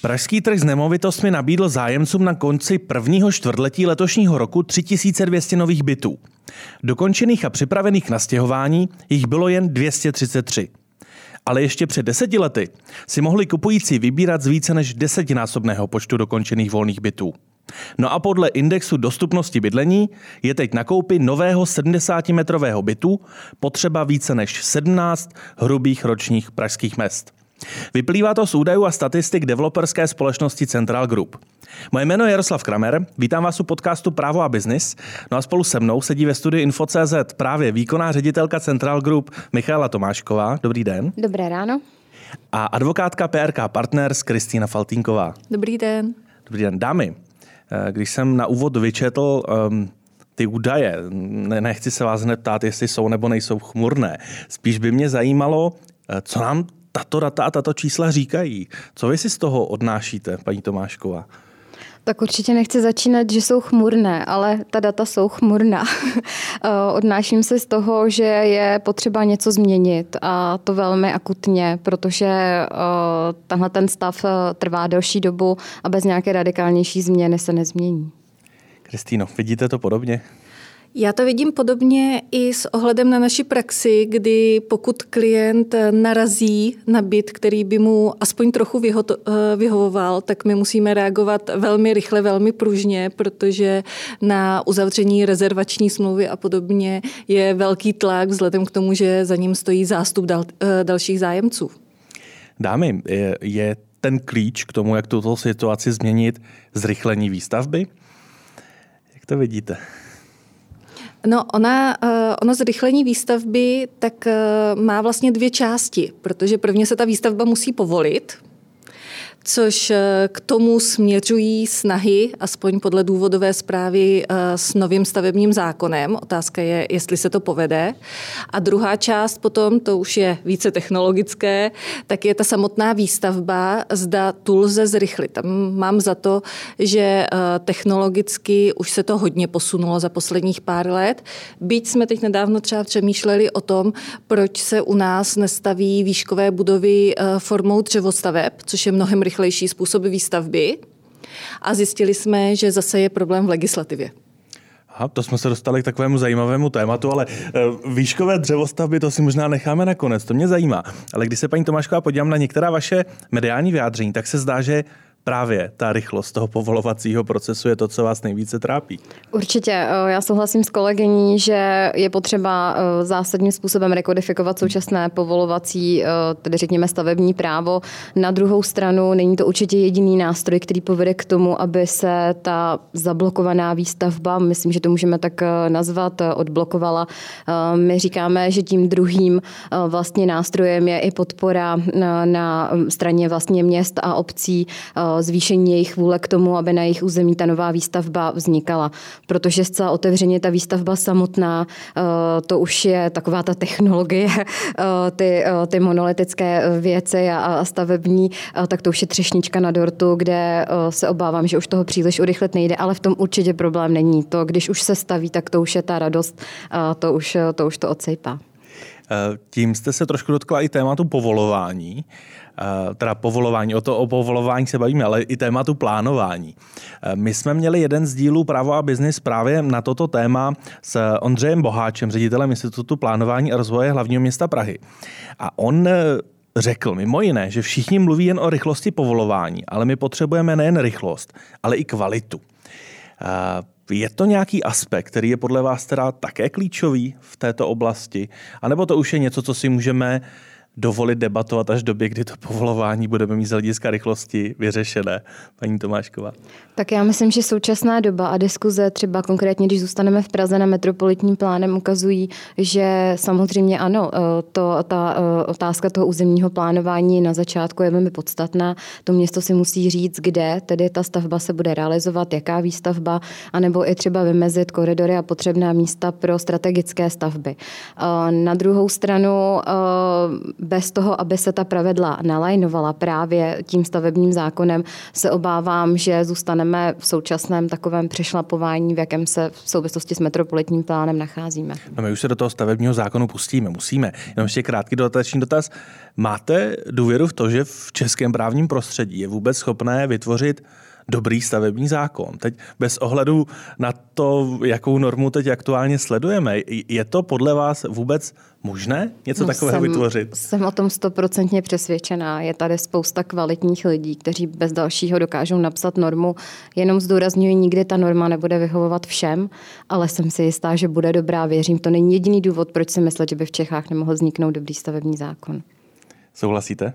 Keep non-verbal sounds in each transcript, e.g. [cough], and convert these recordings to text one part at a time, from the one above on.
Pražský trh s nemovitostmi nabídl zájemcům na konci prvního čtvrtletí letošního roku 3200 nových bytů. Dokončených a připravených na stěhování jich bylo jen 233. Ale ještě před deseti lety si mohli kupující vybírat z více než desetinásobného počtu dokončených volných bytů. No a podle indexu dostupnosti bydlení je teď na koupi nového 70-metrového bytu potřeba více než 17 hrubých ročních pražských mest. Vyplývá to z údajů a statistik developerské společnosti Central Group. Moje jméno je Jaroslav Kramer, vítám vás u podcastu Právo a biznis. No a spolu se mnou sedí ve studiu Info.cz právě výkonná ředitelka Central Group Michaela Tomášková. Dobrý den. Dobré ráno. A advokátka PRK Partners Kristýna Faltínková. Dobrý den. Dobrý den. Dámy, eh, když jsem na úvod vyčetl um, ty údaje, ne, nechci se vás hned ptát, jestli jsou nebo nejsou chmurné. Spíš by mě zajímalo, eh, co nám tato data a tato čísla říkají. Co vy si z toho odnášíte, paní Tomášková? Tak určitě nechci začínat, že jsou chmurné, ale ta data jsou chmurná. [laughs] Eh, odnáším se z toho, že je potřeba něco změnit a to velmi akutně, protože eh, tenhle ten stav eh, trvá delší dobu a bez nějaké radikálnější změny se nezmění. Kristýno, vidíte to podobně? Já to vidím podobně i s ohledem na naši praxi, kdy pokud klient narazí na byt, který by mu aspoň trochu vyho- eh, vyhovoval, tak my musíme reagovat velmi rychle, velmi pružně, protože na uzavření rezervační smlouvy a podobně je velký tlak vzhledem k tomu, že za ním stojí zástup dal- eh, dalších zájemců. Dámy, je, je ten klíč k tomu, jak tuto situaci změnit, zrychlení výstavby? Jak to vidíte? No, ona, eh, ono zrychlení výstavby tak eh, má vlastně dvě části, protože prvně se ta výstavba musí povolit, což eh, k tomu směřují snahy, aspoň podle důvodové zprávy eh, s novým stavebním zákonem. Otázka je, jestli se to povede. A druhá část potom, to už je více technologické, tak je ta samotná výstavba, zda tu lze zrychlit. Tam mám za to, že eh, technologicky už se to hodně posunulo za posledních pár let. Byť jsme teď nedávno třeba přemýšleli o tom, proč se u nás nestaví výškové budovy formou dřevostaveb, což je mnohem rychlejší způsob výstavby a zjistili jsme, že zase je problém v legislativě. Aha, to jsme se dostali k takovému zajímavému tématu, ale uh, výškové dřevostavby to si možná necháme nakonec, to mě zajímá. Ale když se paní Tomášková podívám na některá vaše mediální vyjádření, tak se zdá, že právě ta rychlost toho povolovacího procesu je to, co vás nejvíce trápí. Určitě. Eh, já souhlasím s kolegyní, že je potřeba eh, zásadním způsobem rekodifikovat současné povolovací, eh, tedy řekněme stavební právo. Na druhou stranu není to určitě jediný nástroj, který povede k tomu, aby se ta zablokovaná výstavba, myslím, že to můžeme tak nazvat, odblokovala. My říkáme, že tím druhým vlastně nástrojem je i podpora na straně vlastně měst a obcí zvýšení jejich vůle k tomu, aby na jejich území ta nová výstavba vznikala. Protože zcela otevřeně ta výstavba samotná, eh, to už je taková ta technologie, [laughs] eh, ty, eh, ty monolitické věci a stavební, tak to už je třešnička na dortu, kde se obávám, že už toho příliš urychlit nejde, ale v tom určitě problém není. To, když už se staví, tak to už je ta radost, to už to, už to odsejpá. Tím jste se trošku dotkla i tématu povolování. Eh, teda povolování, o to o povolování se bavíme, ale i tématu plánování. Eh, my jsme měli jeden z dílů Právo a biznis právě na toto téma s Ondřejem Boháčem, ředitelem Institutu plánování a rozvoje hlavního města Prahy. A on eh, řekl mimo jiné, že všichni mluví jen o rychlosti povolování, ale my potřebujeme nejen rychlost, ale i kvalitu. Je to nějaký aspekt, který je podle vás teda také klíčový v této oblasti? A nebo to už je něco, co si můžeme dovolit debatovat až v době, kdy to povolování budeme mít z hlediska rychlosti vyřešené, paní Tomášková? Tak já myslím, že současná doba a diskuze, třeba konkrétně, když zůstaneme v Praze na metropolitním plánem, ukazují, že samozřejmě ano, eh, to, ta eh, otázka toho územního plánování na začátku je velmi podstatná. To město si musí říct, kde tedy ta stavba se bude realizovat, jaká výstavba, anebo i třeba vymezit koridory a potřebná místa pro strategické stavby. Eh, na druhou stranu bez toho, aby se ta pravidla nalajnovala právě tím stavebním zákonem, se obávám, že zůstaneme v současném takovém přešlapování, v jakém se v souvislosti s metropolitním plánem nacházíme. No my už se do toho stavebního zákonu pustíme, musíme. Jenom ještě krátký dotační dotaz. Máte důvěru v to, že v českém právním prostředí je vůbec schopné vytvořit dobrý stavební zákon. Teď bez ohledu na to, jakou normu teď aktuálně sledujeme, je to podle vás vůbec možné něco no, takového jsem, vytvořit? Jsem o tom stoprocentně přesvědčená. Je tady spousta kvalitních lidí, kteří bez dalšího dokážou napsat normu. Jenom zdůrazňuji, nikdy ta norma nebude vyhovovat všem, ale jsem si jistá, že bude dobrá. Věřím, to není jediný důvod, proč si myslet, že by v Čechách nemohl vzniknout dobrý stavební zákon. Souhlasíte?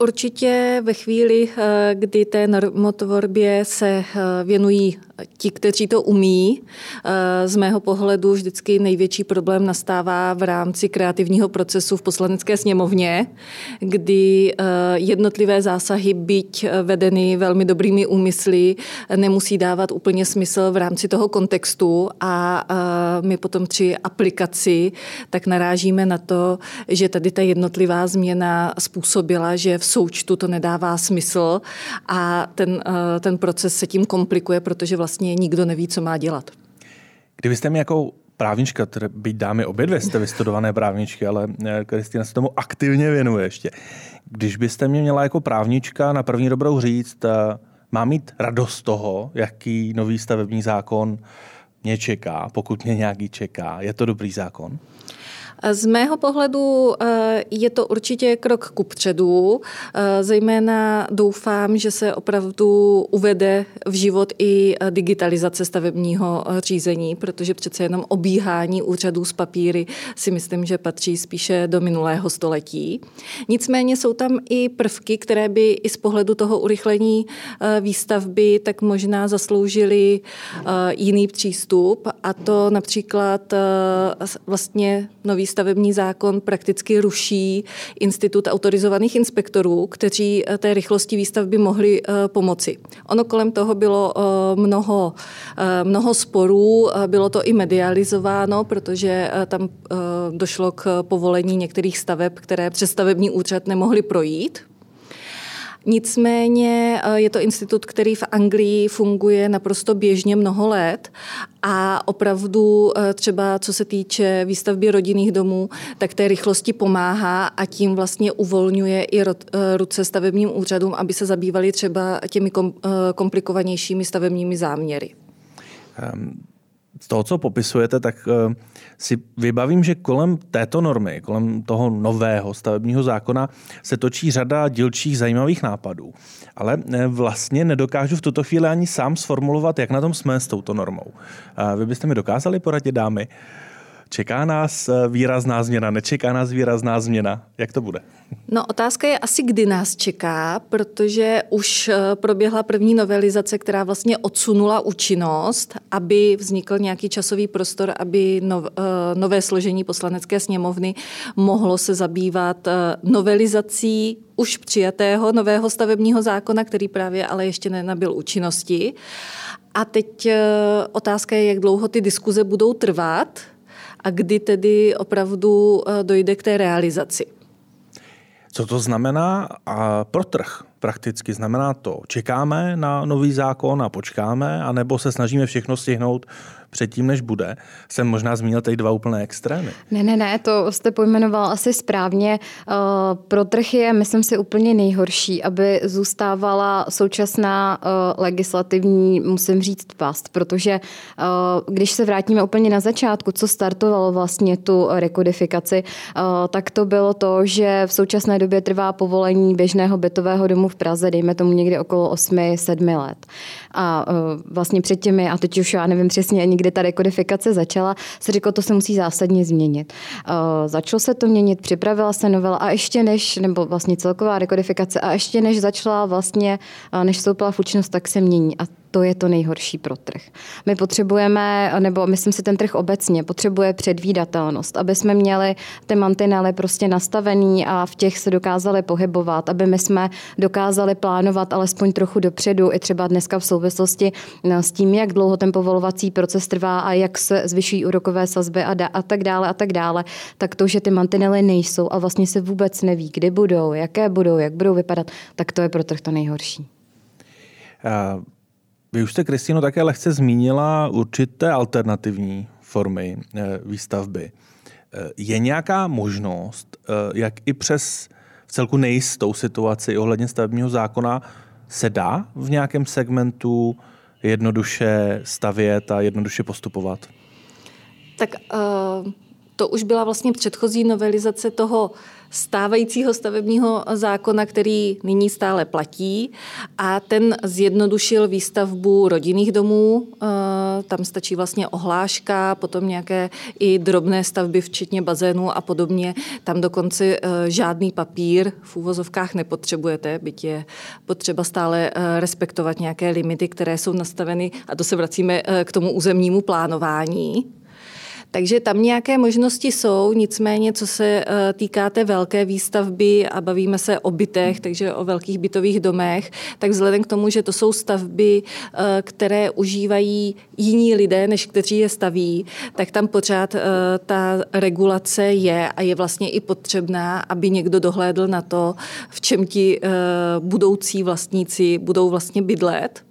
Určitě ve chvíli, eh, kdy té normotvorbě se eh, věnují ti, kteří to umí, eh, z mého pohledu vždycky největší problém nastává v rámci kreativního procesu v poslanecké sněmovně, kdy jednotlivé zásahy, byť vedeny velmi dobrými úmysly, nemusí dávat úplně smysl v rámci toho kontextu a my potom při aplikaci tak narážíme na to, že tady ta jednotlivá změna způsobila, že v součtu to nedává smysl a ten, eh, ten proces se tím komplikuje, protože vlastně nikdo neví, co má dělat. Kdybyste mi jako právnička, které byť dámy obě dvě jste vystudované právničky, ale eh, Kristýna se tomu aktivně věnuje ještě. Když byste mě měla jako právnička na první dobrou říct, eh, má mít radost toho, jaký nový stavební zákon mě čeká, pokud mě nějaký čeká. Je to dobrý zákon? Z mého pohledu eh, je to určitě krok ku předu. Eh, zejména doufám, že se opravdu uvede v život i eh, digitalizace stavebního řízení, protože přece jenom obíhání úřadů z papíry si myslím, že patří spíše do minulého století. Nicméně jsou tam i prvky, které by i z pohledu toho urychlení výstavby tak možná zasloužily jiný přístup a to například vlastně nový stavební zákon prakticky ruší institut autorizovaných inspektorů, kteří eh, té rychlosti výstavby mohli eh, pomoci. Ono kolem toho bylo eh, mnoho, mnoho sporů, bylo to i medializováno, protože tam došlo k povolení některých staveb, které přes stavební úřad nemohly projít. Nicméně eh, je to institut, který v Anglii funguje naprosto běžně mnoho let a opravdu eh, třeba co se týče výstavby rodinných domů, tak té rychlosti pomáhá a tím vlastně uvolňuje i eh, ruce stavebním úřadům, aby se zabývali třeba těmi komplikovanějšími stavebními záměry. Um z toho, co popisujete, tak uh, si vybavím, že kolem této normy, kolem toho nového stavebního zákona se točí řada dílčích zajímavých nápadů. Ale uh, vlastně nedokážu v tuto chvíli ani sám sformulovat, jak na tom jsme s touto normou. Uh, vy byste mi dokázali poradit, dámy? Čeká nás eh, výrazná změna, nečeká nás výrazná změna? Jak to bude? No otázka je asi, kdy nás čeká, protože už eh, proběhla první novelizace, která vlastně odsunula účinnost, aby vznikl nějaký časový prostor, aby eh, nové složení poslanecké sněmovny mohlo se zabývat novelizací už přijatého nového stavebního zákona, který právě ale ještě nenabil účinnosti. A teď otázka je, jak dlouho ty diskuze budou trvat a kdy tedy opravdu eh, dojde k té realizaci. Co to znamená pro trh? Prakticky znamená to, čekáme na nový zákon a počkáme, anebo se snažíme všechno stihnout předtím, než bude. Jsem možná zmínil tady dva úplné extrémy. Ne, ne, ne, to jste pojmenoval asi správně. Eh, pro trh je, myslím si, úplně nejhorší, aby zůstávala současná eh, legislativní, musím říct, past, protože eh, když se vrátíme úplně na začátku, co startovalo vlastně tu rekodifikaci, tak to bylo to, že v současné době trvá povolení běžného bytového domu v Praze, dejme tomu někdy okolo 8-7 let. A vlastně před těmi, a teď už já nevím přesně ani kdy ta rekodifikace začala, se řeklo, to se musí zásadně změnit. Uh, začalo se to měnit, připravila se novela a ještě než, nebo vlastně celková rekodifikace, a ještě než začala vlastně, uh, než vstoupila v účinnost, tak se mění. A to je to nejhorší pro trh. My potřebujeme, nebo myslím si ten trh obecně, potřebuje předvídatelnost, aby jsme měli ty mantinely prostě nastavený a v těch se dokázali pohybovat, aby my jsme dokázali plánovat alespoň trochu dopředu, i třeba dneska v souvislosti no, s tím, jak dlouho ten povolovací proces trvá a jak se zvyšují úrokové sazby a, da, a tak dále a tak dále, tak to, že ty mantinely nejsou a vlastně se vůbec neví, kdy budou, jaké budou, jak budou vypadat, tak to je pro trh to nejhorší. Uh... Vy už jste, Kristýno, také lehce zmínila určité alternativní formy eh, výstavby. Eh, je nějaká možnost, eh, jak i přes v celku nejistou situaci ohledně stavebního zákona se dá v nějakém segmentu jednoduše stavět a jednoduše postupovat? Tak to už byla vlastně předchozí novelizace toho stávajícího stavebního zákona, který nyní stále platí a ten zjednodušil výstavbu rodinných domů. Eh, tam stačí vlastně ohláška, potom nějaké i drobné stavby, včetně bazénů a podobně. Tam dokonce eh, žádný papír v úvozovkách nepotřebujete, byť je potřeba stále eh, respektovat nějaké limity, které jsou nastaveny a to se vracíme k tomu územnímu plánování. Takže tam nějaké možnosti jsou, nicméně co se eh, týká té velké výstavby a bavíme se o bytech, takže o velkých bytových domech, tak vzhledem k tomu, že to jsou stavby, eh, které užívají jiní lidé, než kteří je staví, tak tam pořád eh, ta regulace je a je vlastně i potřebná, aby někdo dohlédl na to, v čem ti budoucí vlastníci budou vlastně bydlet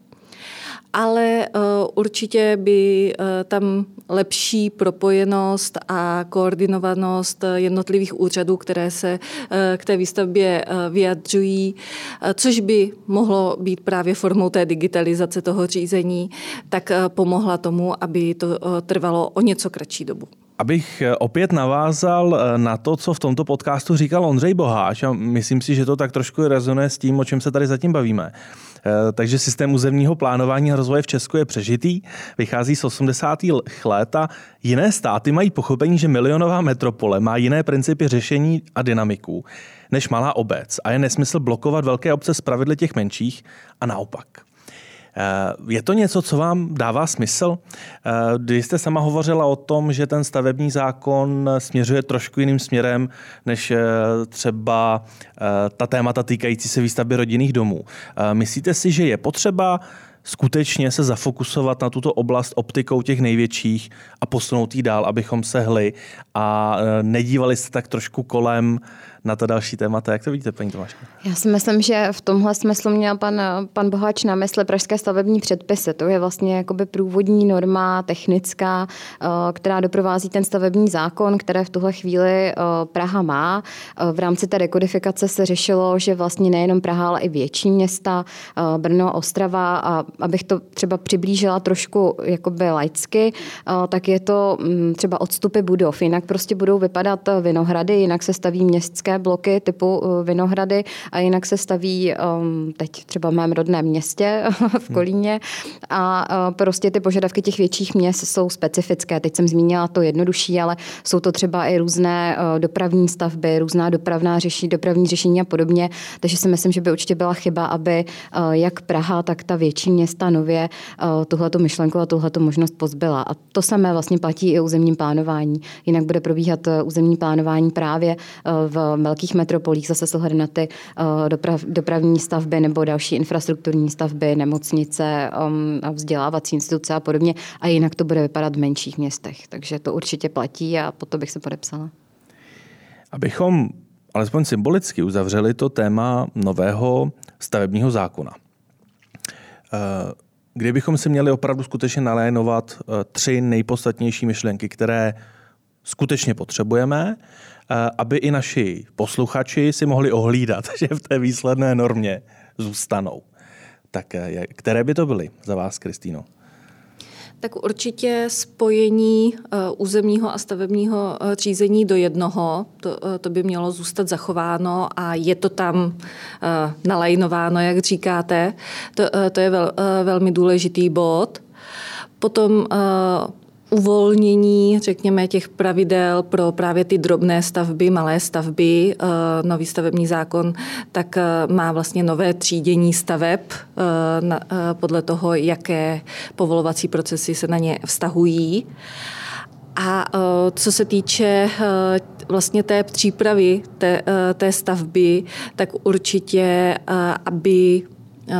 ale určitě by tam lepší propojenost a koordinovanost jednotlivých úřadů, které se eh, k té výstavbě eh, vyjadřují, eh, což by mohlo být právě formou té digitalizace toho řízení, tak pomohla tomu, aby to trvalo o něco kratší dobu. Abych opět navázal na to, co v tomto podcastu říkal Ondřej Boháč, a myslím si, že to tak trošku rezonuje s tím, o čem se tady zatím bavíme. Eh, takže systém územního plánování a rozvoje v Česku je přežitý, vychází z 80. let a jiné státy mají pochopení, že milionová metropole má jiné principy řešení a dynamiku než malá obec a je nesmysl blokovat velké obce z pravidly těch menších a naopak. Eh, je to něco, co vám dává smysl? Eh, Když jste sama hovořila o tom, že ten stavební zákon směřuje trošku jiným směrem než eh, třeba ta témata týkající se výstavby rodinných domů. Myslíte si, že je potřeba skutečně se zafokusovat na tuto oblast optikou těch největších a posunout ji dál, abychom se hli a nedívali se tak trošku kolem na ta další témata. Jak to vidíte, paní Tomáška? Já si myslím, že v tomhle smyslu měl pan, pan Boháč na mysli pražské stavební předpisy. To je vlastně jakoby průvodní norma technická, eh, která doprovází ten stavební zákon, které v tuhle chvíli eh, Praha má. Eh, v rámci té rekodifikace se řešilo, že vlastně nejenom Praha, ale i větší města, Brno, Ostrava, a abych to třeba přiblížila trošku jakoby laicky, tak je to mm, třeba odstupy budov. Jinak prostě budou vypadat vinohrady, jinak se staví městské bloky typu uh, Vinohrady a jinak se staví um, teď třeba v mém rodném městě [laughs] v Kolíně a uh, prostě ty požadavky těch větších měst jsou specifické. Teď jsem zmínila to jednodušší, ale jsou to třeba i různé uh, dopravní stavby, různá dopravná řešení, dopravní řešení a podobně. Takže si myslím, že by určitě byla chyba, aby jak Praha, tak ta větší města nově tuhleto myšlenku a tuhleto možnost pozbyla. A to samé vlastně platí i územním plánování. Jinak bude probíhat územní plánování právě v velkých metropolích zase s ohledem na ty uh, doprav, dopravní stavby nebo další infrastrukturní stavby, nemocnice, um, vzdělávací instituce a podobně. A jinak to bude vypadat v menších městech. Takže to určitě platí a po to bych se podepsala. Abychom alespoň symbolicky uzavřeli to téma nového stavebního zákona. Uh, kdybychom si měli opravdu skutečně nalénovat uh, tři nejpodstatnější myšlenky, které skutečně potřebujeme, Eh, aby i naši posluchači si mohli ohlídat, [laughs] že v té výsledné normě zůstanou. Tak eh, které by to byly za vás, Kristýno? Tak určitě spojení uh, územního a stavebního řízení do jednoho, to, to by mělo zůstat zachováno a je to tam nalajnováno, jak říkáte. To, to je vel, velmi důležitý bod. Potom uvolnění, řekněme, těch pravidel pro právě ty drobné stavby, malé stavby. Eh, nový stavební zákon tak eh, má vlastně nové třídění staveb eh, podle toho, jaké povolovací procesy se na ně vztahují. A co se týče vlastně té přípravy té, té stavby, tak určitě, aby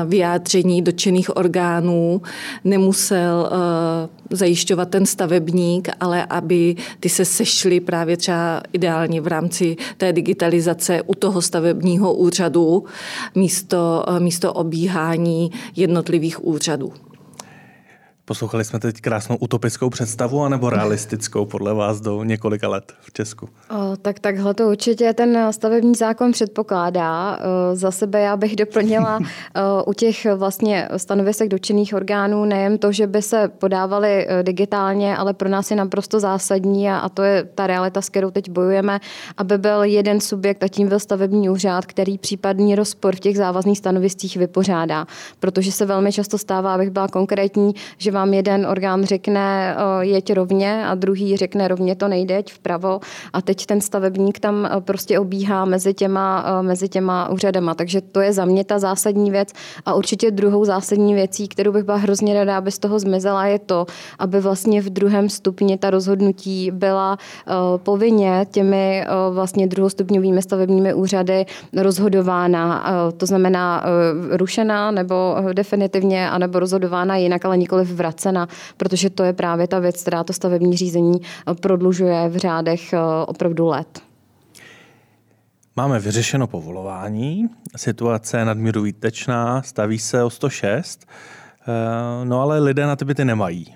vyjádření dočených orgánů nemusel uh, zajišťovat ten stavebník, ale aby ty se sešly právě třeba ideálně v rámci té digitalizace u toho stavebního úřadu místo, uh, místo obíhání jednotlivých úřadů. Poslouchali jsme teď krásnou utopickou představu, anebo realistickou podle vás do několika let v Česku? O, tak takhle to určitě ten stavební zákon předpokládá. Za sebe já bych doplnila [laughs] u těch vlastně stanovisek dotčených orgánů nejen to, že by se podávaly e, digitálně, ale pro nás je naprosto zásadní a, a to je ta realita, s kterou teď bojujeme, aby byl jeden subjekt a tím byl stavební úřad, který případný rozpor v těch závazných stanoviscích vypořádá. Protože se velmi často stává, abych byla konkrétní, že vám jeden orgán řekne jeď rovně a druhý řekne rovně to nejde, jeď vpravo a teď ten stavebník tam prostě obíhá mezi těma, mezi těma úřadama. Takže to je za mě ta zásadní věc. A určitě druhou zásadní věcí, kterou bych byla hrozně ráda, aby z toho zmizela, je to, aby vlastně v druhém stupni ta rozhodnutí byla povinně těmi vlastně druhostupňovými stavebními úřady rozhodována, to znamená rušená nebo definitivně, anebo rozhodována jinak, ale nikoli v vracena, protože to je právě ta věc, která to stavební řízení eh, prodlužuje v řádech eh, opravdu let. Máme vyřešeno povolování, situace je nadmíru výtečná, staví se o 106, eh, no ale lidé na ty byty nemají,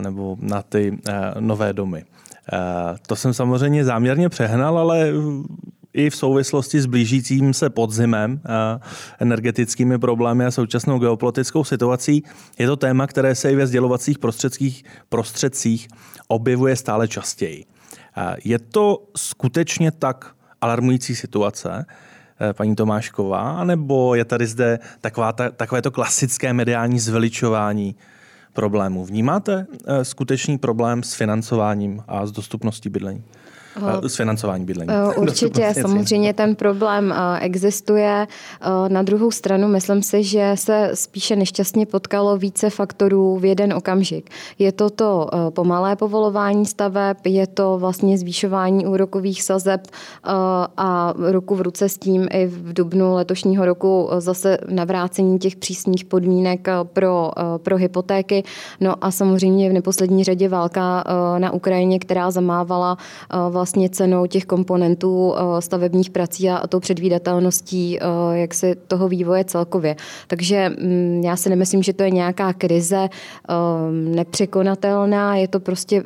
nebo na ty nové domy. To jsem samozřejmě záměrně přehnal, ale i v souvislosti s blížícím se podzimem, energetickými problémy a současnou geopolitickou situací. Je to téma, které se i ve sdělovacích prostředcích, prostředcích objevuje stále častěji. Je to skutečně tak alarmující situace, e, paní Tomášková, nebo je tady zde taková, takové to klasické mediální zveličování problémů? Vnímáte e, skutečný problém s financováním a s dostupností bydlení? Eh, s financováním bydlení. Eh, [laughs] určitě, samozřejmě ten problém eh, existuje. Na druhou stranu myslím si, že se spíše nešťastně potkalo více faktorů v jeden okamžik. Je to to pomalé povolování staveb, je to vlastně zvýšování úrokových sazeb a ruku v ruce s tím i v dubnu letošního roku zase navrácení těch přísných podmínek pro, pro hypotéky. No a samozřejmě v neposlední řadě válka na Ukrajině, která zamávala vlastně cenou těch komponentů eh, stavebních prací a tou předvídatelností eh, jak se toho vývoje celkově. Takže mm, já si nemyslím, že to je nějaká krize eh, nepřekonatelná, je to prostě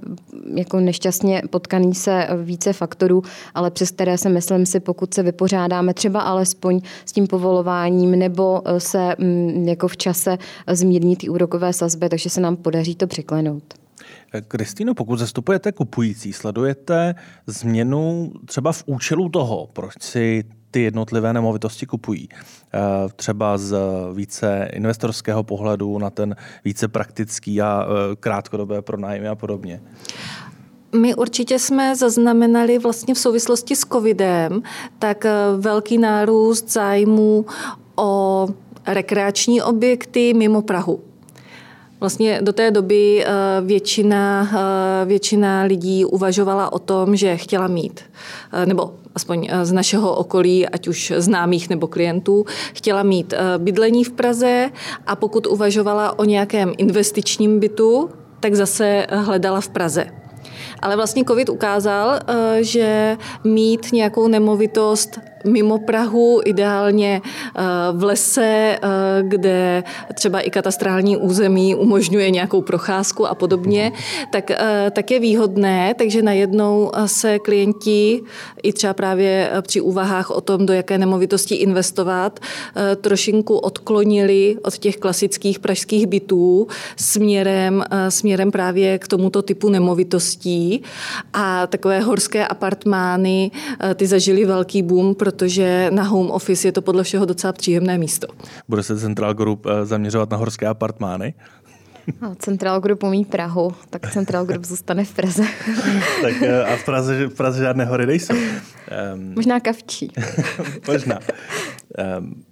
jako nešťastně potkaný se více faktorů, ale přes které se myslím si, pokud se vypořádáme třeba alespoň s tím povolováním nebo se mm, jako v čase zmírní ty úrokové sazby, takže se nám podaří to překlenout. Kristýno, pokud zastupujete kupující, sledujete změnu třeba v účelu toho, proč si ty jednotlivé nemovitosti kupují. Eh, třeba z více investorského pohledu na ten více praktický a eh, krátkodobé pronájmy a podobně. My určitě jsme zaznamenali vlastně v souvislosti s covidem tak eh, velký nárůst zájmu o rekreační objekty mimo Prahu. Vlastně do té doby eh, většina, eh, většina lidí uvažovala o tom, že chtěla mít, eh, nebo aspoň z našeho okolí, ať už známých nebo klientů, chtěla mít bydlení v Praze a pokud uvažovala o nějakém investičním bytu, tak zase hledala v Praze. Ale vlastně COVID ukázal, že mít nějakou nemovitost mimo Prahu, ideálně eh, v lese, eh, kde třeba i katastrální území umožňuje nějakou procházku a podobně, tak, eh, tak je výhodné, takže najednou se klienti i třeba právě při úvahách o tom, do jaké nemovitosti investovat, trošinku odklonili od těch klasických pražských bytů směrem, směrem právě k tomuto typu nemovitostí. A takové horské apartmány, ty zažili velký boom, protože na home office je to podle všeho docela příjemné místo. Bude se Central Group eh, zaměřovat na horské apartmány? Central Group umí Prahu, tak Central Group zůstane v Praze. [laughs] tak eh, a v Praze, v Praze žádné hory nejsou. Um, Možná kavčí. [laughs] Možná. Um,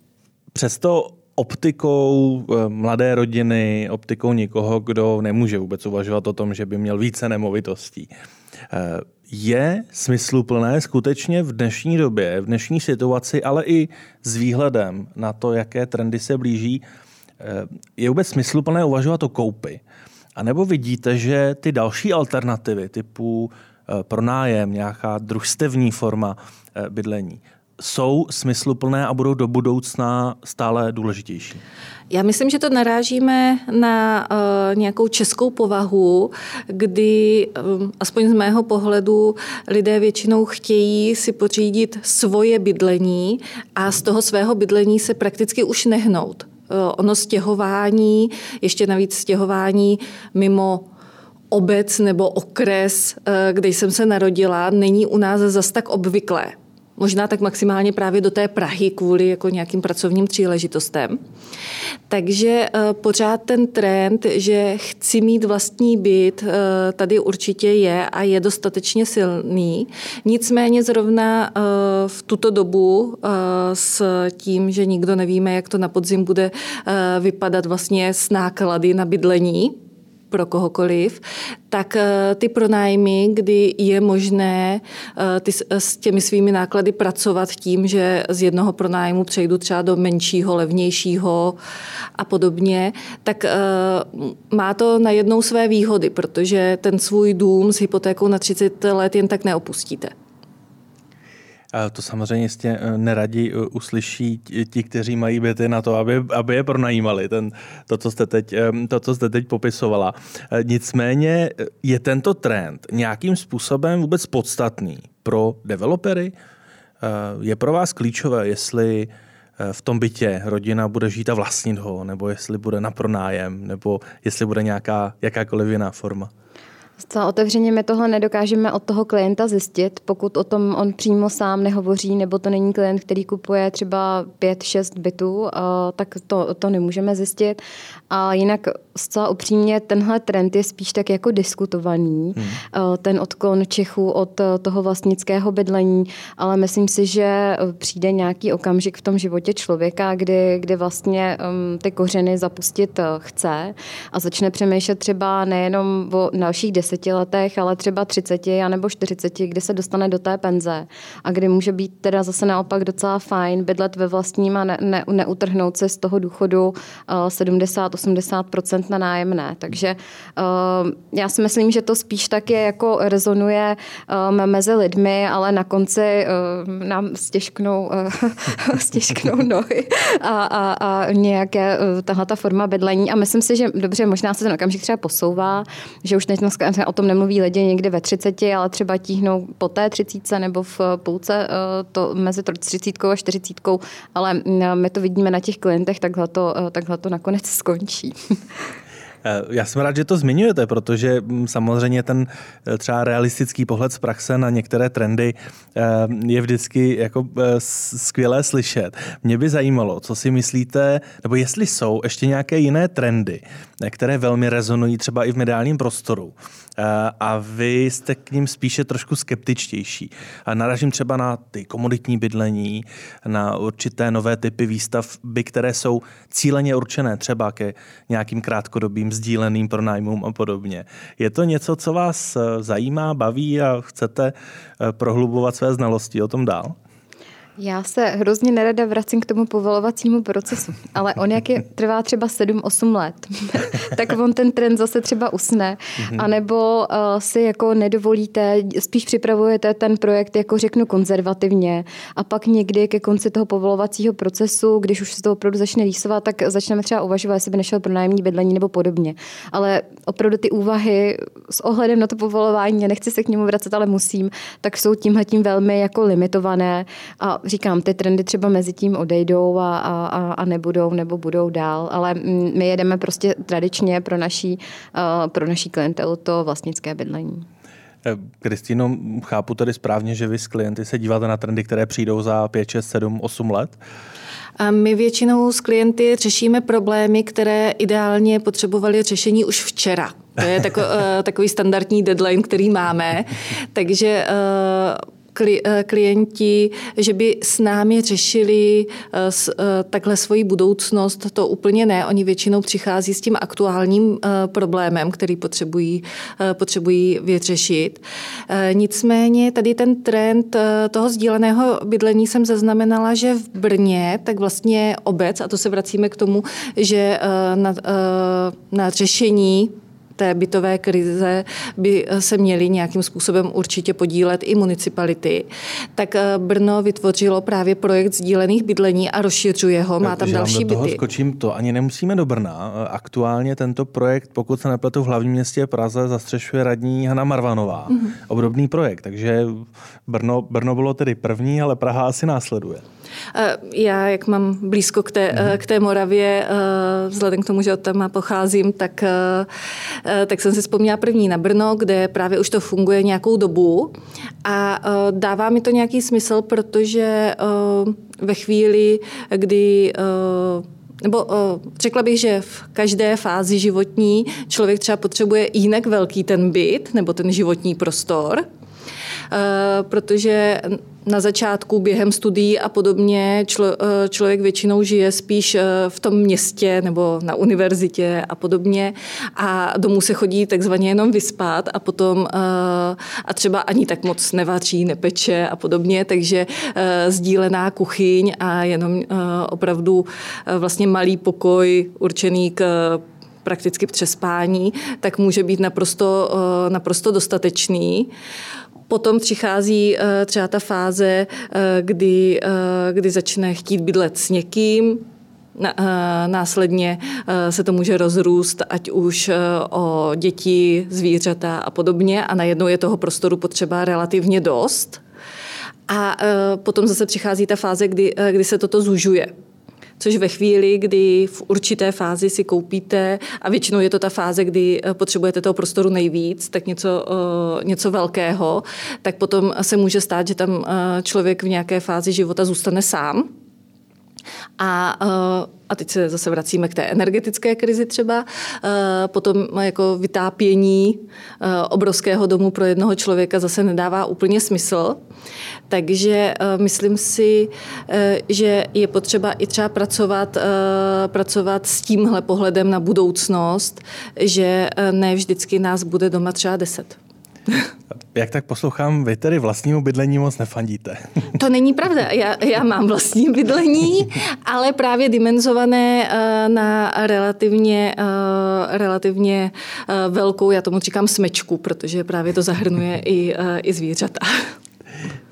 přesto optikou eh, mladé rodiny, optikou někoho, kdo nemůže vůbec uvažovat o tom, že by měl více nemovitostí. Eh, je smysluplné skutečně v dnešní době, v dnešní situaci, ale i s výhledem na to, jaké trendy se blíží, eh, je vůbec smysluplné uvažovat o koupi? A nebo vidíte, že ty další alternativy typu pronájem, nějaká družstevní forma bydlení, jsou smysluplné a budou do budoucna stále důležitější? Já myslím, že to narážíme na uh, nějakou českou povahu, kdy, um, aspoň z mého pohledu, lidé většinou chtějí si pořídit svoje bydlení a z toho svého bydlení se prakticky už nehnout. Uh, ono stěhování, ještě navíc stěhování mimo obec nebo okres, kde jsem se narodila, není u nás zas tak obvyklé. Možná tak maximálně právě do té Prahy kvůli jako nějakým pracovním příležitostem. Takže eh, pořád ten trend, že chci mít vlastní byt, eh, tady určitě je a je dostatečně silný. Nicméně zrovna eh, v tuto dobu s tím, že nikdo nevíme, jak to na podzim bude vypadat vlastně s náklady na bydlení, pro kohokoliv, tak eh, ty pronájmy, kdy je možné eh, ty, s těmi svými náklady pracovat tím, že z jednoho pronájmu přejdu třeba do menšího, levnějšího a podobně, tak eh, má to najednou své výhody, protože ten svůj dům s hypotékou na 30 let jen tak neopustíte. To samozřejmě jistě eh, neradí eh, uslyší ti, kteří mají byty na to, aby, aby je pronajímali, ten, to, co jste teď, eh, to, co jste teď popisovala. Nicméně je tento trend nějakým způsobem vůbec podstatný pro developery? Je pro vás klíčové, jestli v tom bytě rodina bude žít a vlastnit ho, nebo jestli bude na pronájem, nebo jestli bude nějaká jakákoliv jiná forma? Zcela otevřeně my tohle nedokážeme od toho klienta zjistit, pokud o tom on přímo sám nehovoří, nebo to není klient, který kupuje třeba 5-6 bytů, tak to, to nemůžeme zjistit. A jinak zcela upřímně tenhle trend je spíš tak jako diskutovaný, hmm. ten odklon Čechů od toho vlastnického bydlení, ale myslím si, že přijde nějaký okamžik v tom životě člověka, kdy, kdy vlastně um, ty kořeny zapustit chce a začne přemýšlet třeba nejenom o dalších deseti letech, ale třeba 30 nebo 40, kdy se dostane do té penze a kdy může být teda zase naopak docela fajn bydlet ve vlastním a ne, ne, neutrhnout se z toho důchodu uh, 70-80% na nájemné. Takže uh, já si myslím, že to spíš tak je jako rezonuje um, mezi lidmi, ale na konci nám stěžknou, [laughs] stěžknou nohy a, a, a nějaké tahle ta forma bydlení a myslím si, že dobře, možná se ten okamžik třeba posouvá, že už teď dneska o tom nemluví lidi někdy ve 30, ale třeba tíhnou po té 30 nebo v půlce eh, to mezi 30 a 40, ale mm, my to vidíme na těch klientech, takhle to, eh, takhle to nakonec skončí. [laughs] Eh, já jsem rád, že to zmiňujete, protože mm, samozřejmě ten eh, třeba realistický pohled z praxe na některé trendy eh, je vždycky jako skvělé slyšet. Mě by zajímalo, co si myslíte, nebo jestli jsou ještě nějaké jiné trendy, které velmi rezonují třeba i v mediálním prostoru a vy jste k ním spíše trošku skeptičtější. A naražím třeba na ty komoditní bydlení, na určité nové typy výstavby, které jsou cíleně určené třeba ke nějakým krátkodobým sdíleným pronájmům a podobně. Je to něco, co vás eh, zajímá, baví a chcete eh, prohlubovat své znalosti o tom dál? Já se hrozně nerada vracím k tomu povolovacímu procesu, ale on jak je, trvá třeba 7-8 let, [laughs] tak on ten trend zase třeba usne, mm-hmm. anebo uh, si jako nedovolíte, spíš připravujete ten projekt, jako řeknu konzervativně a pak někdy ke konci toho povolovacího procesu, když už se to opravdu začne rýsovat, tak začneme třeba uvažovat, jestli by nešel pro nájemní bydlení nebo podobně. Ale opravdu ty úvahy s ohledem na to povolování, nechci se k němu vracet, ale musím, tak jsou tímhle tím velmi jako limitované a říkám, ty trendy třeba mezi tím odejdou a, a, a nebudou nebo budou dál, ale my jedeme prostě tradičně pro naší, pro naší klientelu to vlastnické bydlení. Kristýno, chápu tedy správně, že vy s klienty se díváte na trendy, které přijdou za 5, 6, 7, 8 let? A my většinou s klienty řešíme problémy, které ideálně potřebovaly řešení už včera. To je tako, eh, takový standardní deadline, který máme. Takže eh, Eh, klienti, že by s námi řešili eh, eh, takhle svoji budoucnost, to úplně ne. Oni většinou přichází s tím aktuálním problémem, který potřebují, potřebují vyřešit. Nicméně tady ten trend toho sdíleného bydlení jsem zaznamenala, že v Brně, tak vlastně obec, a to se vracíme k tomu, že na, na řešení té bytové krize by se měly nějakým způsobem určitě podílet i municipality, tak eh, Brno vytvořilo právě projekt sdílených bydlení a rozšiřuje ho, má tam další do toho byty. skočím, to ani nemusíme do Brna. Aktuálně tento projekt, pokud se nepletu v hlavním městě Praze, zastřešuje radní Hana Marvanová. Mm-hmm. Obdobný projekt, takže Brno, Brno bylo tedy první, ale Praha asi následuje. Eh, já, jak mám blízko k té, mm-hmm. k té Moravě, vzhledem k tomu, že od tam pocházím, tak Eh, tak jsem si vzpomněla první na Brno, kde právě už to funguje nějakou dobu a eh, dává mi to nějaký smysl, protože eh, ve chvíli, kdy nebo řekla bych, že v každé fázi životní člověk třeba potřebuje jinak velký ten byt nebo ten životní prostor, protože na začátku během studií a podobně člo, eh, člověk většinou žije spíš eh, v tom městě nebo na univerzitě a podobně a domů se chodí takzvaně jenom vyspat a potom eh, a třeba ani tak moc nevaří, nepeče a podobně, takže sdílená kuchyň a jenom opravdu vlastně malý pokoj určený k prakticky přespání, tak může být naprosto, naprosto dostatečný. Potom přichází eh, třeba ta fáze, eh, kdy, eh, kdy začne chtít bydlet s někým, Následně se to může rozrůst, ať už o děti, zvířata a podobně, a najednou je toho prostoru potřeba relativně dost. A potom zase přichází ta fáze, kdy, kdy se toto zužuje což ve chvíli, kdy v určité fázi si koupíte, a většinou je to ta fáze, kdy eh, potřebujete toho prostoru nejvíc, tak něco, eh, něco velkého, tak potom se může stát, že tam eh, člověk v nějaké fázi života zůstane sám. A a teď se zase vracíme k té energetické krizi třeba, eh, potom jako vytápění eh, obrovského domu pro jednoho člověka zase nedává úplně smysl. Takže eh, myslím si, že je potřeba i třeba pracovat, pracovat s tímhle pohledem na budoucnost, že ne vždycky nás bude doma třeba deset. [laughs] Jak tak poslouchám, vy tedy vlastnímu bydlení moc nefandíte. [laughs] To není pravda. Já, já mám vlastní bydlení, ale právě dimenzované eh, na relativně, eh, relativně eh, velkou, já tomu říkám smečku, protože právě to zahrnuje i, i zvířata.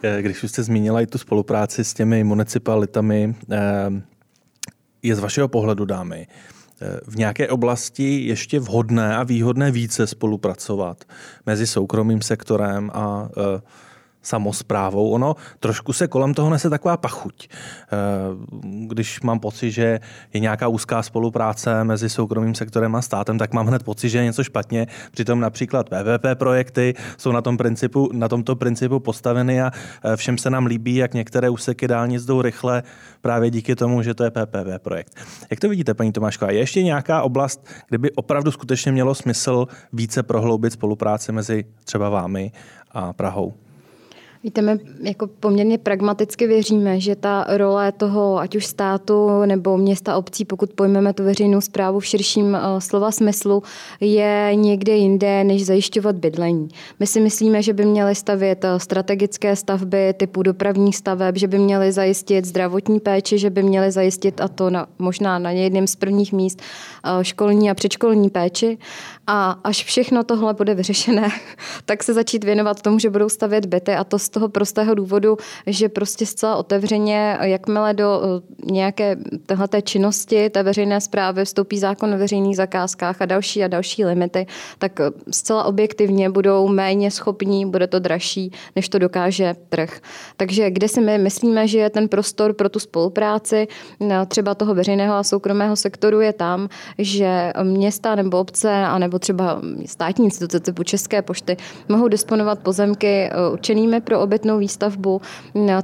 [laughs] Když už jste zmínila i tu spolupráci s těmi municipalitami, je z vašeho pohledu, dámy, v nějaké oblasti ještě vhodné a výhodné více spolupracovat mezi soukromým sektorem a uh, samozprávou. Ono trošku se kolem toho nese taková pachuť. Eh, když mám pocit, že je nějaká úzká spolupráce mezi soukromým sektorem a státem, tak mám hned pocit, že je něco špatně. Přitom například PPP projekty jsou na, tom principu, na tomto principu postaveny a eh, všem se nám líbí, jak některé úseky dálnic jdou rychle právě díky tomu, že to je PPP projekt. Jak to vidíte, paní Tomášková? Je ještě nějaká oblast, kde by opravdu skutečně mělo smysl více prohloubit spolupráci mezi třeba vámi a Prahou? Víte, my jako poměrně pragmaticky věříme, že ta role toho, ať už státu nebo města obcí, pokud pojmeme tu veřejnou zprávu v širším uh, slova smyslu, je někde jinde, než zajišťovat bydlení. My si myslíme, že by měly stavět eh, strategické stavby typu dopravních staveb, že by měly zajistit zdravotní péči, že by měly zajistit, a to na, možná na jedním z prvních míst, uh, školní a předškolní péči. A až všechno tohle bude vyřešené, [laughs] tak se začít věnovat tomu, že budou stavět byty a to toho prostého důvodu, že prostě zcela otevřeně, jakmile do nějaké téhleté činnosti té veřejné zprávy vstoupí zákon o veřejných zakázkách a další a další limity, tak zcela objektivně budou méně schopní, bude to dražší, než to dokáže trh. Takže kde si my myslíme, že je ten prostor pro tu spolupráci třeba toho veřejného a soukromého sektoru je tam, že města nebo obce, anebo třeba státní instituce typu České pošty mohou disponovat pozemky eh, určenými pro obytnou výstavbu,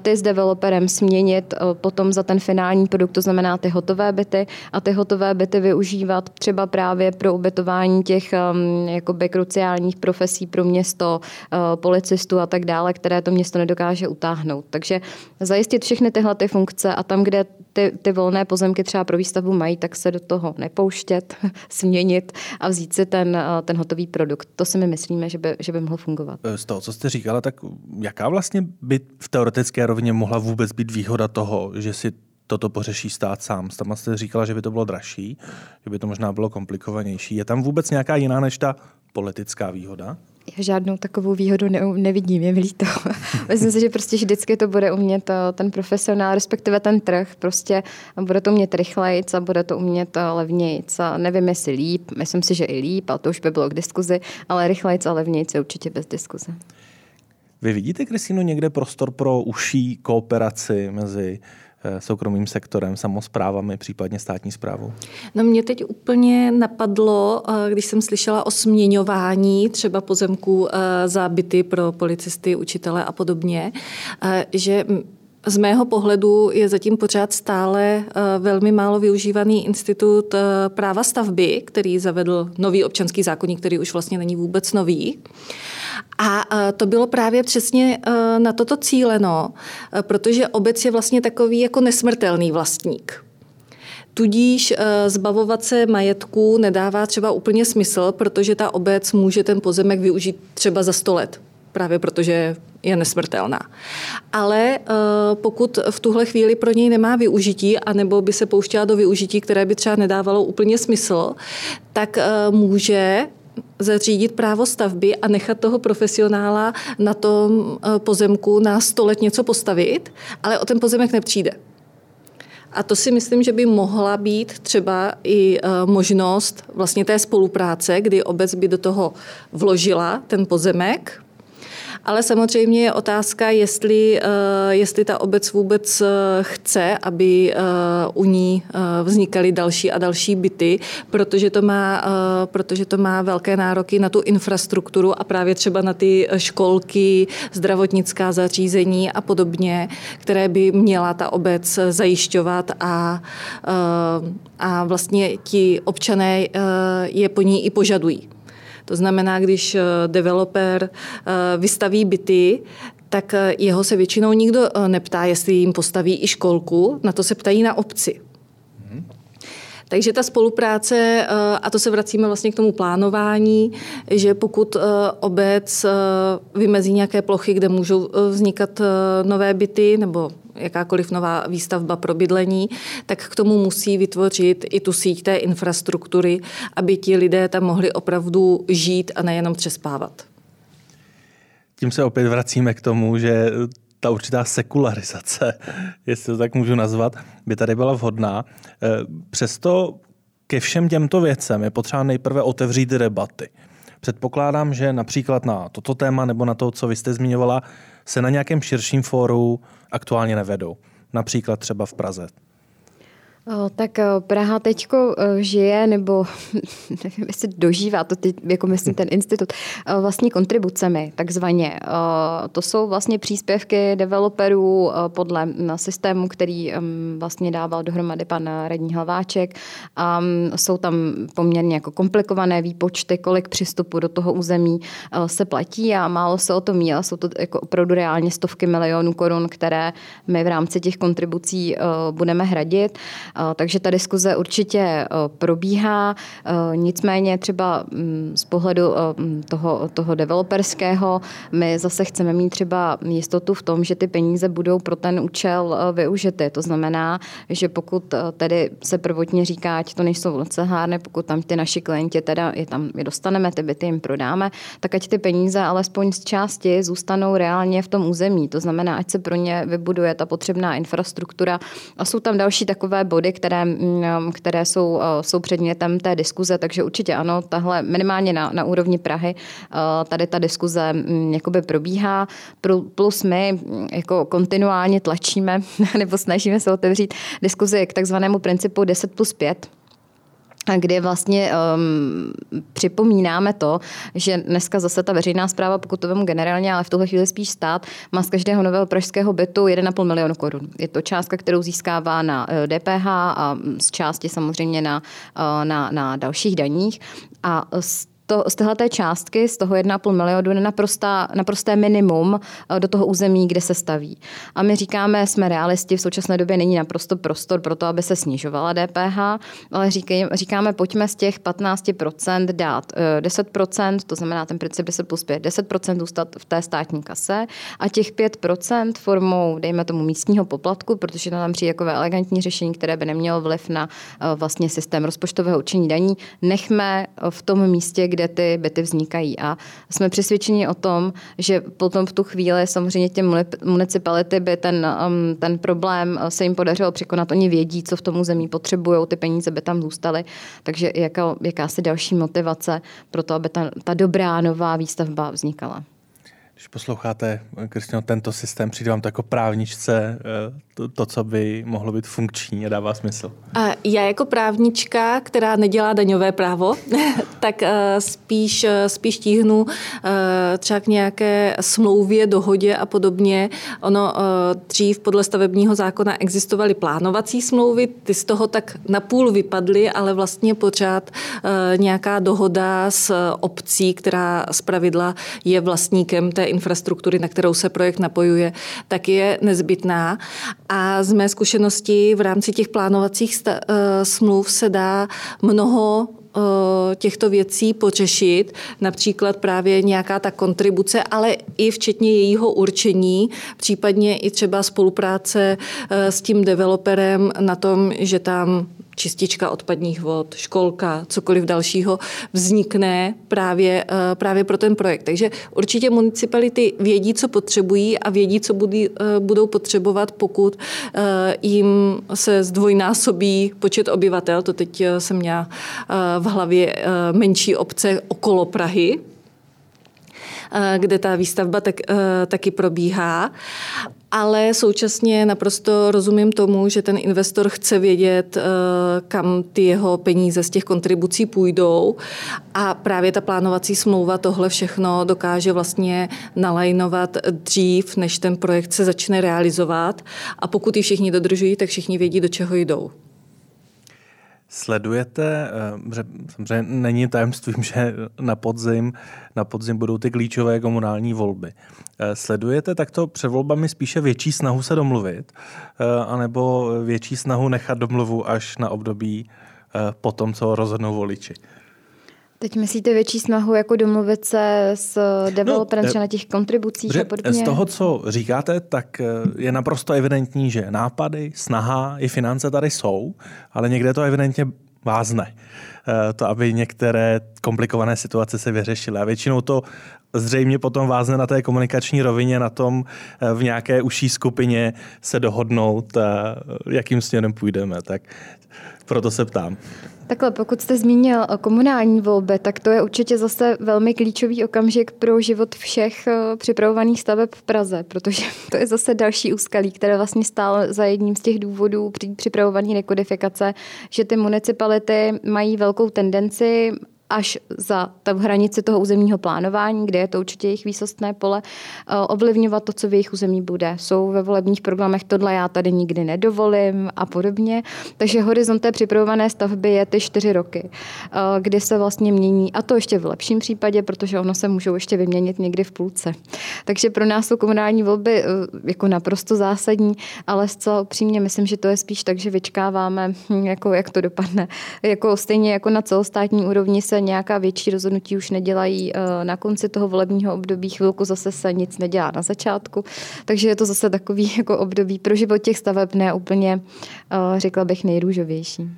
ty s developerem směnit eh, potom za ten finální produkt, to znamená ty hotové byty a ty hotové byty využívat třeba právě pro ubytování těch ehm, jakoby kruciálních profesí pro město, eh, policistů a tak dále, které to město nedokáže utáhnout. Takže zajistit všechny tyhle ty funkce a tam, kde ty, ty volné pozemky třeba pro výstavbu mají, tak se do toho nepouštět, [laughs] směnit a vzít si ten, ten hotový produkt. To si my myslíme, že by, že by mohlo fungovat. Z toho, co jste říkala, tak jaká vlastně by v teoretické rovině mohla vůbec být výhoda toho, že si toto pořeší stát sám. Tam jste říkala, že by to bylo dražší, že by to možná bylo komplikovanější. Je tam vůbec nějaká jiná než ta politická výhoda? Já žádnou takovou výhodu ne, nevidím, je mi líto. [laughs] Myslím si, že prostě vždycky to bude umět eh, ten profesionál, respektive ten trh, prostě bude to umět rychleji a bude to umět eh, levněji. Nevím, jestli líp, myslím si, že i líp, a to už by bylo k diskuzi, ale rychleji a levněji je určitě bez diskuze. Vy vidíte, Kristýno, někde prostor pro užší kooperaci mezi Eh, soukromým sektorem, samozprávami, případně státní zprávou? No mě teď úplně napadlo, eh, když jsem slyšela o směňování třeba pozemků eh, za byty pro policisty, učitele a podobně, že z mého pohledu je zatím pořád stále velmi málo využívaný institut práva stavby, který zavedl nový občanský zákonník, který už vlastně není vůbec nový. A e, to bylo právě přesně e, na toto cíleno, e, protože obec je vlastně takový jako nesmrtelný vlastník. Tudíž zbavovat se majetku nedává třeba úplně smysl, protože ta obec může ten pozemek využít třeba za 100 let, právě protože je nesmrtelná. Ale pokud v tuhle chvíli pro něj nemá využití, anebo by se pouštěla do využití, které by třeba nedávalo úplně smysl, tak může zařídit právo stavby a nechat toho profesionála na tom eh, pozemku na 100 let něco postavit, ale o ten pozemek nepřijde. A to si myslím, že by mohla být třeba i eh, možnost vlastně té spolupráce, kdy obec by do toho vložila ten pozemek, ale samozřejmě je otázka, jestli, eh, jestli ta obec vůbec eh, chce, aby eh, u ní vznikaly další a další byty, protože to má, protože to má velké nároky na tu infrastrukturu a právě třeba na ty školky, zdravotnická zařízení a podobně, které by měla ta obec zajišťovat a, a vlastně ti občané je po ní i požadují. To znamená, když eh, developer eh, vystaví byty, tak eh, jeho se většinou nikdo neptá, jestli jim postaví i školku, na to se ptají na obci. Takže ta spolupráce, a to se vracíme vlastně k tomu plánování, že pokud obec vymezí nějaké plochy, kde můžou vznikat nové byty nebo jakákoliv nová výstavba pro bydlení, tak k tomu musí vytvořit i tu síť té infrastruktury, aby ti lidé tam mohli opravdu žít a nejenom přespávat. Tím se opět vracíme k tomu, že ta určitá sekularizace, [laughs] jestli to tak můžu nazvat, by tady byla vhodná. E, přesto ke všem těmto věcem je potřeba nejprve otevřít debaty. Předpokládám, že například na toto téma nebo na to, co vy jste zmiňovala, se na nějakém širším fóru aktuálně nevedou. Například třeba v Praze. Tak Praha teď žije, nebo [laughs] nevím, jestli dožívá, to teď, jako myslím ten institut, vlastně kontribucemi, takzvaně. To jsou vlastně příspěvky developerů podle systému, který vlastně dával dohromady pan radní Hlaváček. A jsou tam poměrně jako komplikované výpočty, kolik přístupu do toho území se platí a málo se o tom ale jsou to jako opravdu reálně stovky milionů korun, které my v rámci těch kontribucí budeme hradit. Takže ta diskuze určitě probíhá, nicméně třeba mm, z pohledu mm, toho, toho developerského, my zase chceme mít třeba jistotu v tom, že ty peníze budou pro ten účel využity. To znamená, že pokud tedy se prvotně říká, ať to nejsou lecehárny, pokud tam ty naši klienti teda je tam je dostaneme, ty byty jim prodáme, tak ať ty peníze alespoň z části zůstanou reálně v tom území. To znamená, ať se pro ně vybuduje ta potřebná infrastruktura. A jsou tam další takové body, které, mm, které jsou, eh, jsou předmětem té diskuze, takže určitě ano, tahle minimálně na, na úrovni Prahy eh, tady ta diskuze mm, jakoby probíhá, plus my mm, jako kontinuálně tlačíme [laughs] nebo snažíme se otevřít diskuzi k takzvanému principu 10 plus 5, kdy vlastně um, připomínáme to, že dneska zase ta veřejná zpráva, pokud to vemu generálně, ale v tuhle chvíli spíš stát, má z každého nového pražského bytu 1,5 milionu korun. Je to částka, kterou získává na DPH eh, a z části samozřejmě na, eh, na, na dalších daních. A z to, z téhle částky, z toho 1,5 milionu, je naprosté minimum eh, do toho území, kde se staví. A my říkáme, jsme realisti, v současné době není naprosto prostor pro to, aby se snižovala DPH, ale říkaj, říkáme, pojďme z těch 15% dát 10%, eh, to znamená ten princip 10 plus 5, 10% zůstat v té státní kase a těch 5% formou, dejme tomu místního poplatku, protože to tam přijde jako elegantní řešení, které by nemělo vliv na eh, vlastně systém rozpočtového určení daní, nechme v tom místě, kde ty byty vznikají. A jsme přesvědčeni o tom, že potom v tu chvíli samozřejmě těm municipality by ten, um, ten problém se jim podařilo překonat. Oni vědí, co v tom území potřebují, ty peníze by tam zůstaly. Takže jaká, jakási další motivace pro to, aby ta, ta dobrá nová výstavba vznikala. Když posloucháte, Kristino, tento systém, přijde vám to jako právničce eh, to, to, co by mohlo být funkční a dává smysl? A já jako právnička, která nedělá daňové právo, [laughs] tak eh, spíš, eh, spíš tíhnu třeba k nějaké smlouvě, dohodě a podobně. Ono dřív podle stavebního zákona existovaly plánovací smlouvy, ty z toho tak napůl vypadly, ale vlastně pořád nějaká dohoda s obcí, která z pravidla je vlastníkem té infrastruktury, na kterou se projekt napojuje, tak je nezbytná. A z mé zkušenosti v rámci těch plánovacích uh, smluv se dá mnoho eh, těchto věcí pořešit, například právě nějaká ta kontribuce, ale i včetně jejího určení, případně i třeba spolupráce eh, s tím developerem na tom, že tam čistička odpadních vod, školka, cokoliv dalšího vznikne právě, eh, právě pro ten projekt. Takže určitě municipality vědí, co potřebují a vědí, co eh, budou potřebovat, pokud eh, jim se zdvojnásobí počet obyvatel. To teď jsem měla v hlavě menší obce okolo Prahy, kde ta výstavba tak, taky probíhá. Ale současně naprosto rozumím tomu, že ten investor chce vědět, eh, kam ty jeho peníze z těch kontribucí půjdou. A právě ta plánovací smlouva tohle všechno dokáže vlastně nalajnovat dřív, než ten projekt se začne realizovat. A pokud ji všichni dodržují, tak všichni vědí, do čeho jdou. Sledujete, eh, samozřejmě není tajemstvím, [laughs] že na podzim, na podzim budou ty klíčové komunální volby. Eh, sledujete takto před volbami spíše větší snahu se domluvit, eh, anebo větší snahu nechat domluvu až na období po tom, co rozhodnou voliči? Teď myslíte větší snahu jako domluvit se s developerem no, na těch kontribucích a podobně? Z toho, co říkáte, tak je naprosto evidentní, že nápady, snaha i finance tady jsou, ale někde to evidentně vázne. To, aby některé komplikované situace se vyřešily. A většinou to zřejmě potom vázne na té komunikační rovině, na tom v nějaké užší skupině se dohodnout, jakým směrem půjdeme. Tak proto se ptám. Takhle, pokud jste zmínil o komunální volby, tak to je určitě zase velmi klíčový okamžik pro život všech eh, připravovaných staveb v Praze, protože [laughs] to je zase další úskalí, které vlastně stál za jedním z těch důvodů při připravování rekodifikace, že ty municipality mají velkou tendenci až za tu hranici toho územního plánování, kde je to určitě jejich výsostné pole, eh, ovlivňovat to, co v jejich území bude. Jsou ve volebních programech, tohle já tady nikdy nedovolím a podobně. Takže horizont té připravované stavby je ty čtyři roky, eh, kdy se vlastně mění, a to ještě v lepším případě, protože ono se můžou ještě vyměnit někdy v půlce. Takže pro nás jsou komunální volby eh, jako naprosto zásadní, ale zcela upřímně myslím, že to je spíš tak, že vyčkáváme, hm, jako jak to dopadne. Jako stejně jako na celostátní úrovni se nějaká větší rozhodnutí už nedělají eh, na konci toho volebního období, chvilku zase se nic nedělá na začátku, takže je to zase takový [laughs] jako období pro život těch staveb ne úplně, eh, řekla bych, nejrůžovější.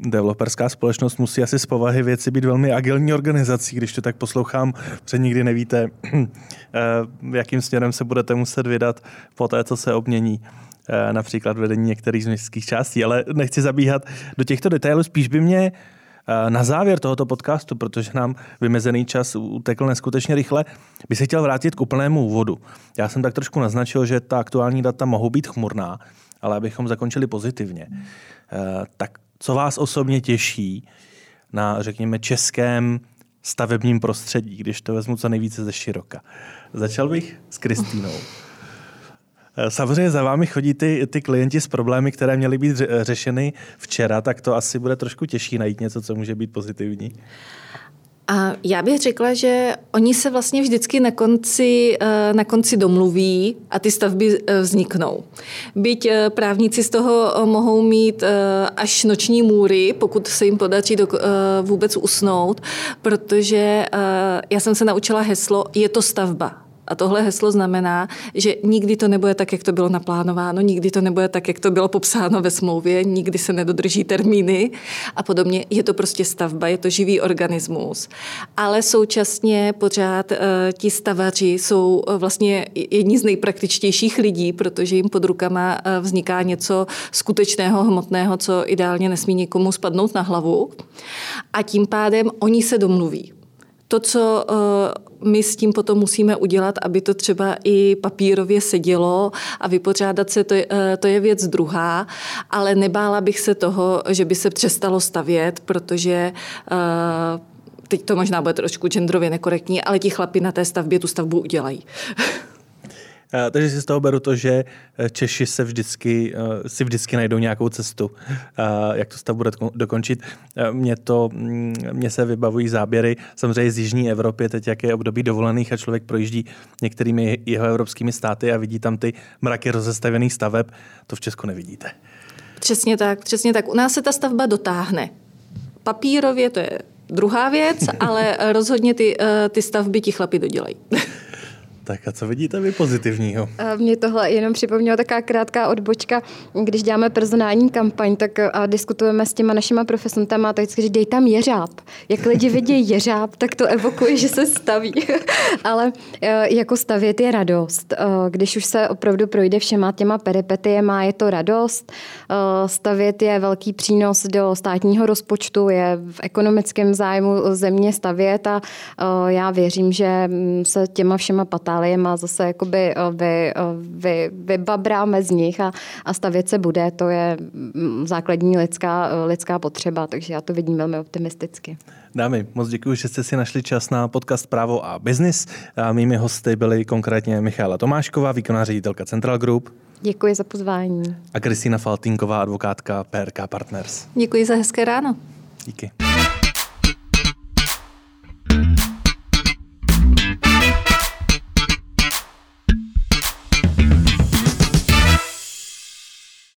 Developerská společnost musí asi z povahy věci být velmi agilní organizací, když to tak poslouchám, protože nikdy nevíte, [clears throat] eh, jakým směrem se budete muset vydat po té, co se obmění eh, například vedení některých z městských částí. Ale nechci zabíhat do těchto detailů, spíš by mě eh, na závěr tohoto podcastu, protože nám vymezený čas utekl neskutečně rychle, by se chtěl vrátit k úplnému úvodu. Já jsem tak trošku naznačil, že ta aktuální data mohou být chmurná, ale abychom zakončili pozitivně. Tak co vás osobně těší na, řekněme, českém stavebním prostředí, když to vezmu co nejvíce ze široka. Začal bych s Kristýnou. Samozřejmě za vámi chodí ty, ty klienti s problémy, které měly být řešeny včera, tak to asi bude trošku těžší najít něco, co může být pozitivní. A já bych řekla, že oni se vlastně vždycky na konci, eh, na konci domluví a ty stavby eh, vzniknou. Byť eh, právníci z toho mohou mít až noční můry, pokud se jim podaří do, vůbec usnout, protože já jsem se naučila heslo, je to stavba. A tohle heslo znamená, že nikdy to nebude tak, jak to bylo naplánováno, nikdy to nebude tak, jak to bylo popsáno ve smlouvě, nikdy se nedodrží termíny a podobně. Je to prostě stavba, je to živý organismus. Ale současně pořád uh, ti stavaři jsou uh, vlastně jedni z nejpraktičtějších lidí, protože jim pod rukama uh, vzniká něco skutečného, hmotného, co ideálně nesmí nikomu spadnout na hlavu. A tím pádem oni se domluví. To, co my s tím potom musíme udělat, aby to třeba i papírově sedělo a vypořádat se, to je, eh, to je věc druhá, ale nebála bych se toho, že by se přestalo stavět, protože eh, teď to možná bude trošku genderově nekorektní, ale ti chlapi na té stavbě tu stavbu udělají. [laughs] Eh, takže si z toho beru to, že eh, Češi se vždycky, eh, si vždycky najdou nějakou cestu, jak to stav bude dokončit. Mně to, mm, mně se vybavují záběry samozřejmě z Jižní Evropy, teď jak je období dovolených a člověk projíždí některými jeho evropskými státy a vidí tam ty mraky rozestavených staveb, to v Česku nevidíte. Přesně tak, přesně tak. U nás se ta stavba dotáhne. Papírově to je druhá věc, [laughs] ale rozhodně ty, ty stavby ti chlapi dodělají. [laughs] Tak a co vidíte vy pozitivního? Mě tohle jenom připomněla taková krátká odbočka, když děláme personální kampaň tak a diskutujeme s těma našima profesantama, tak vždycky, že dej tam jeřáb. Jak lidi vidí jeřáb, tak to evokuje, že se staví. [laughs] Ale e, jako stavět je radost. E, když už se opravdu projde všema těma peripetiema, je to radost. Stavět je velký přínos do státního rozpočtu, je v ekonomickém zájmu země stavět a já věřím, že se těma všema patá má zase jakoby eh, vy, eh, vy, vybabráme z nich a, a stavět se bude. To je mm, základní lidská, eh, lidská potřeba, takže já to vidím velmi optimisticky. Dámy, moc děkuji, že jste si našli čas na podcast Právo a biznis. A mými hosty byly konkrétně Michála Tomášková, výkonná ředitelka Central Group. Děkuji za pozvání. A Kristýna Faltinková, advokátka PRK Partners. Děkuji za hezké ráno. Díky.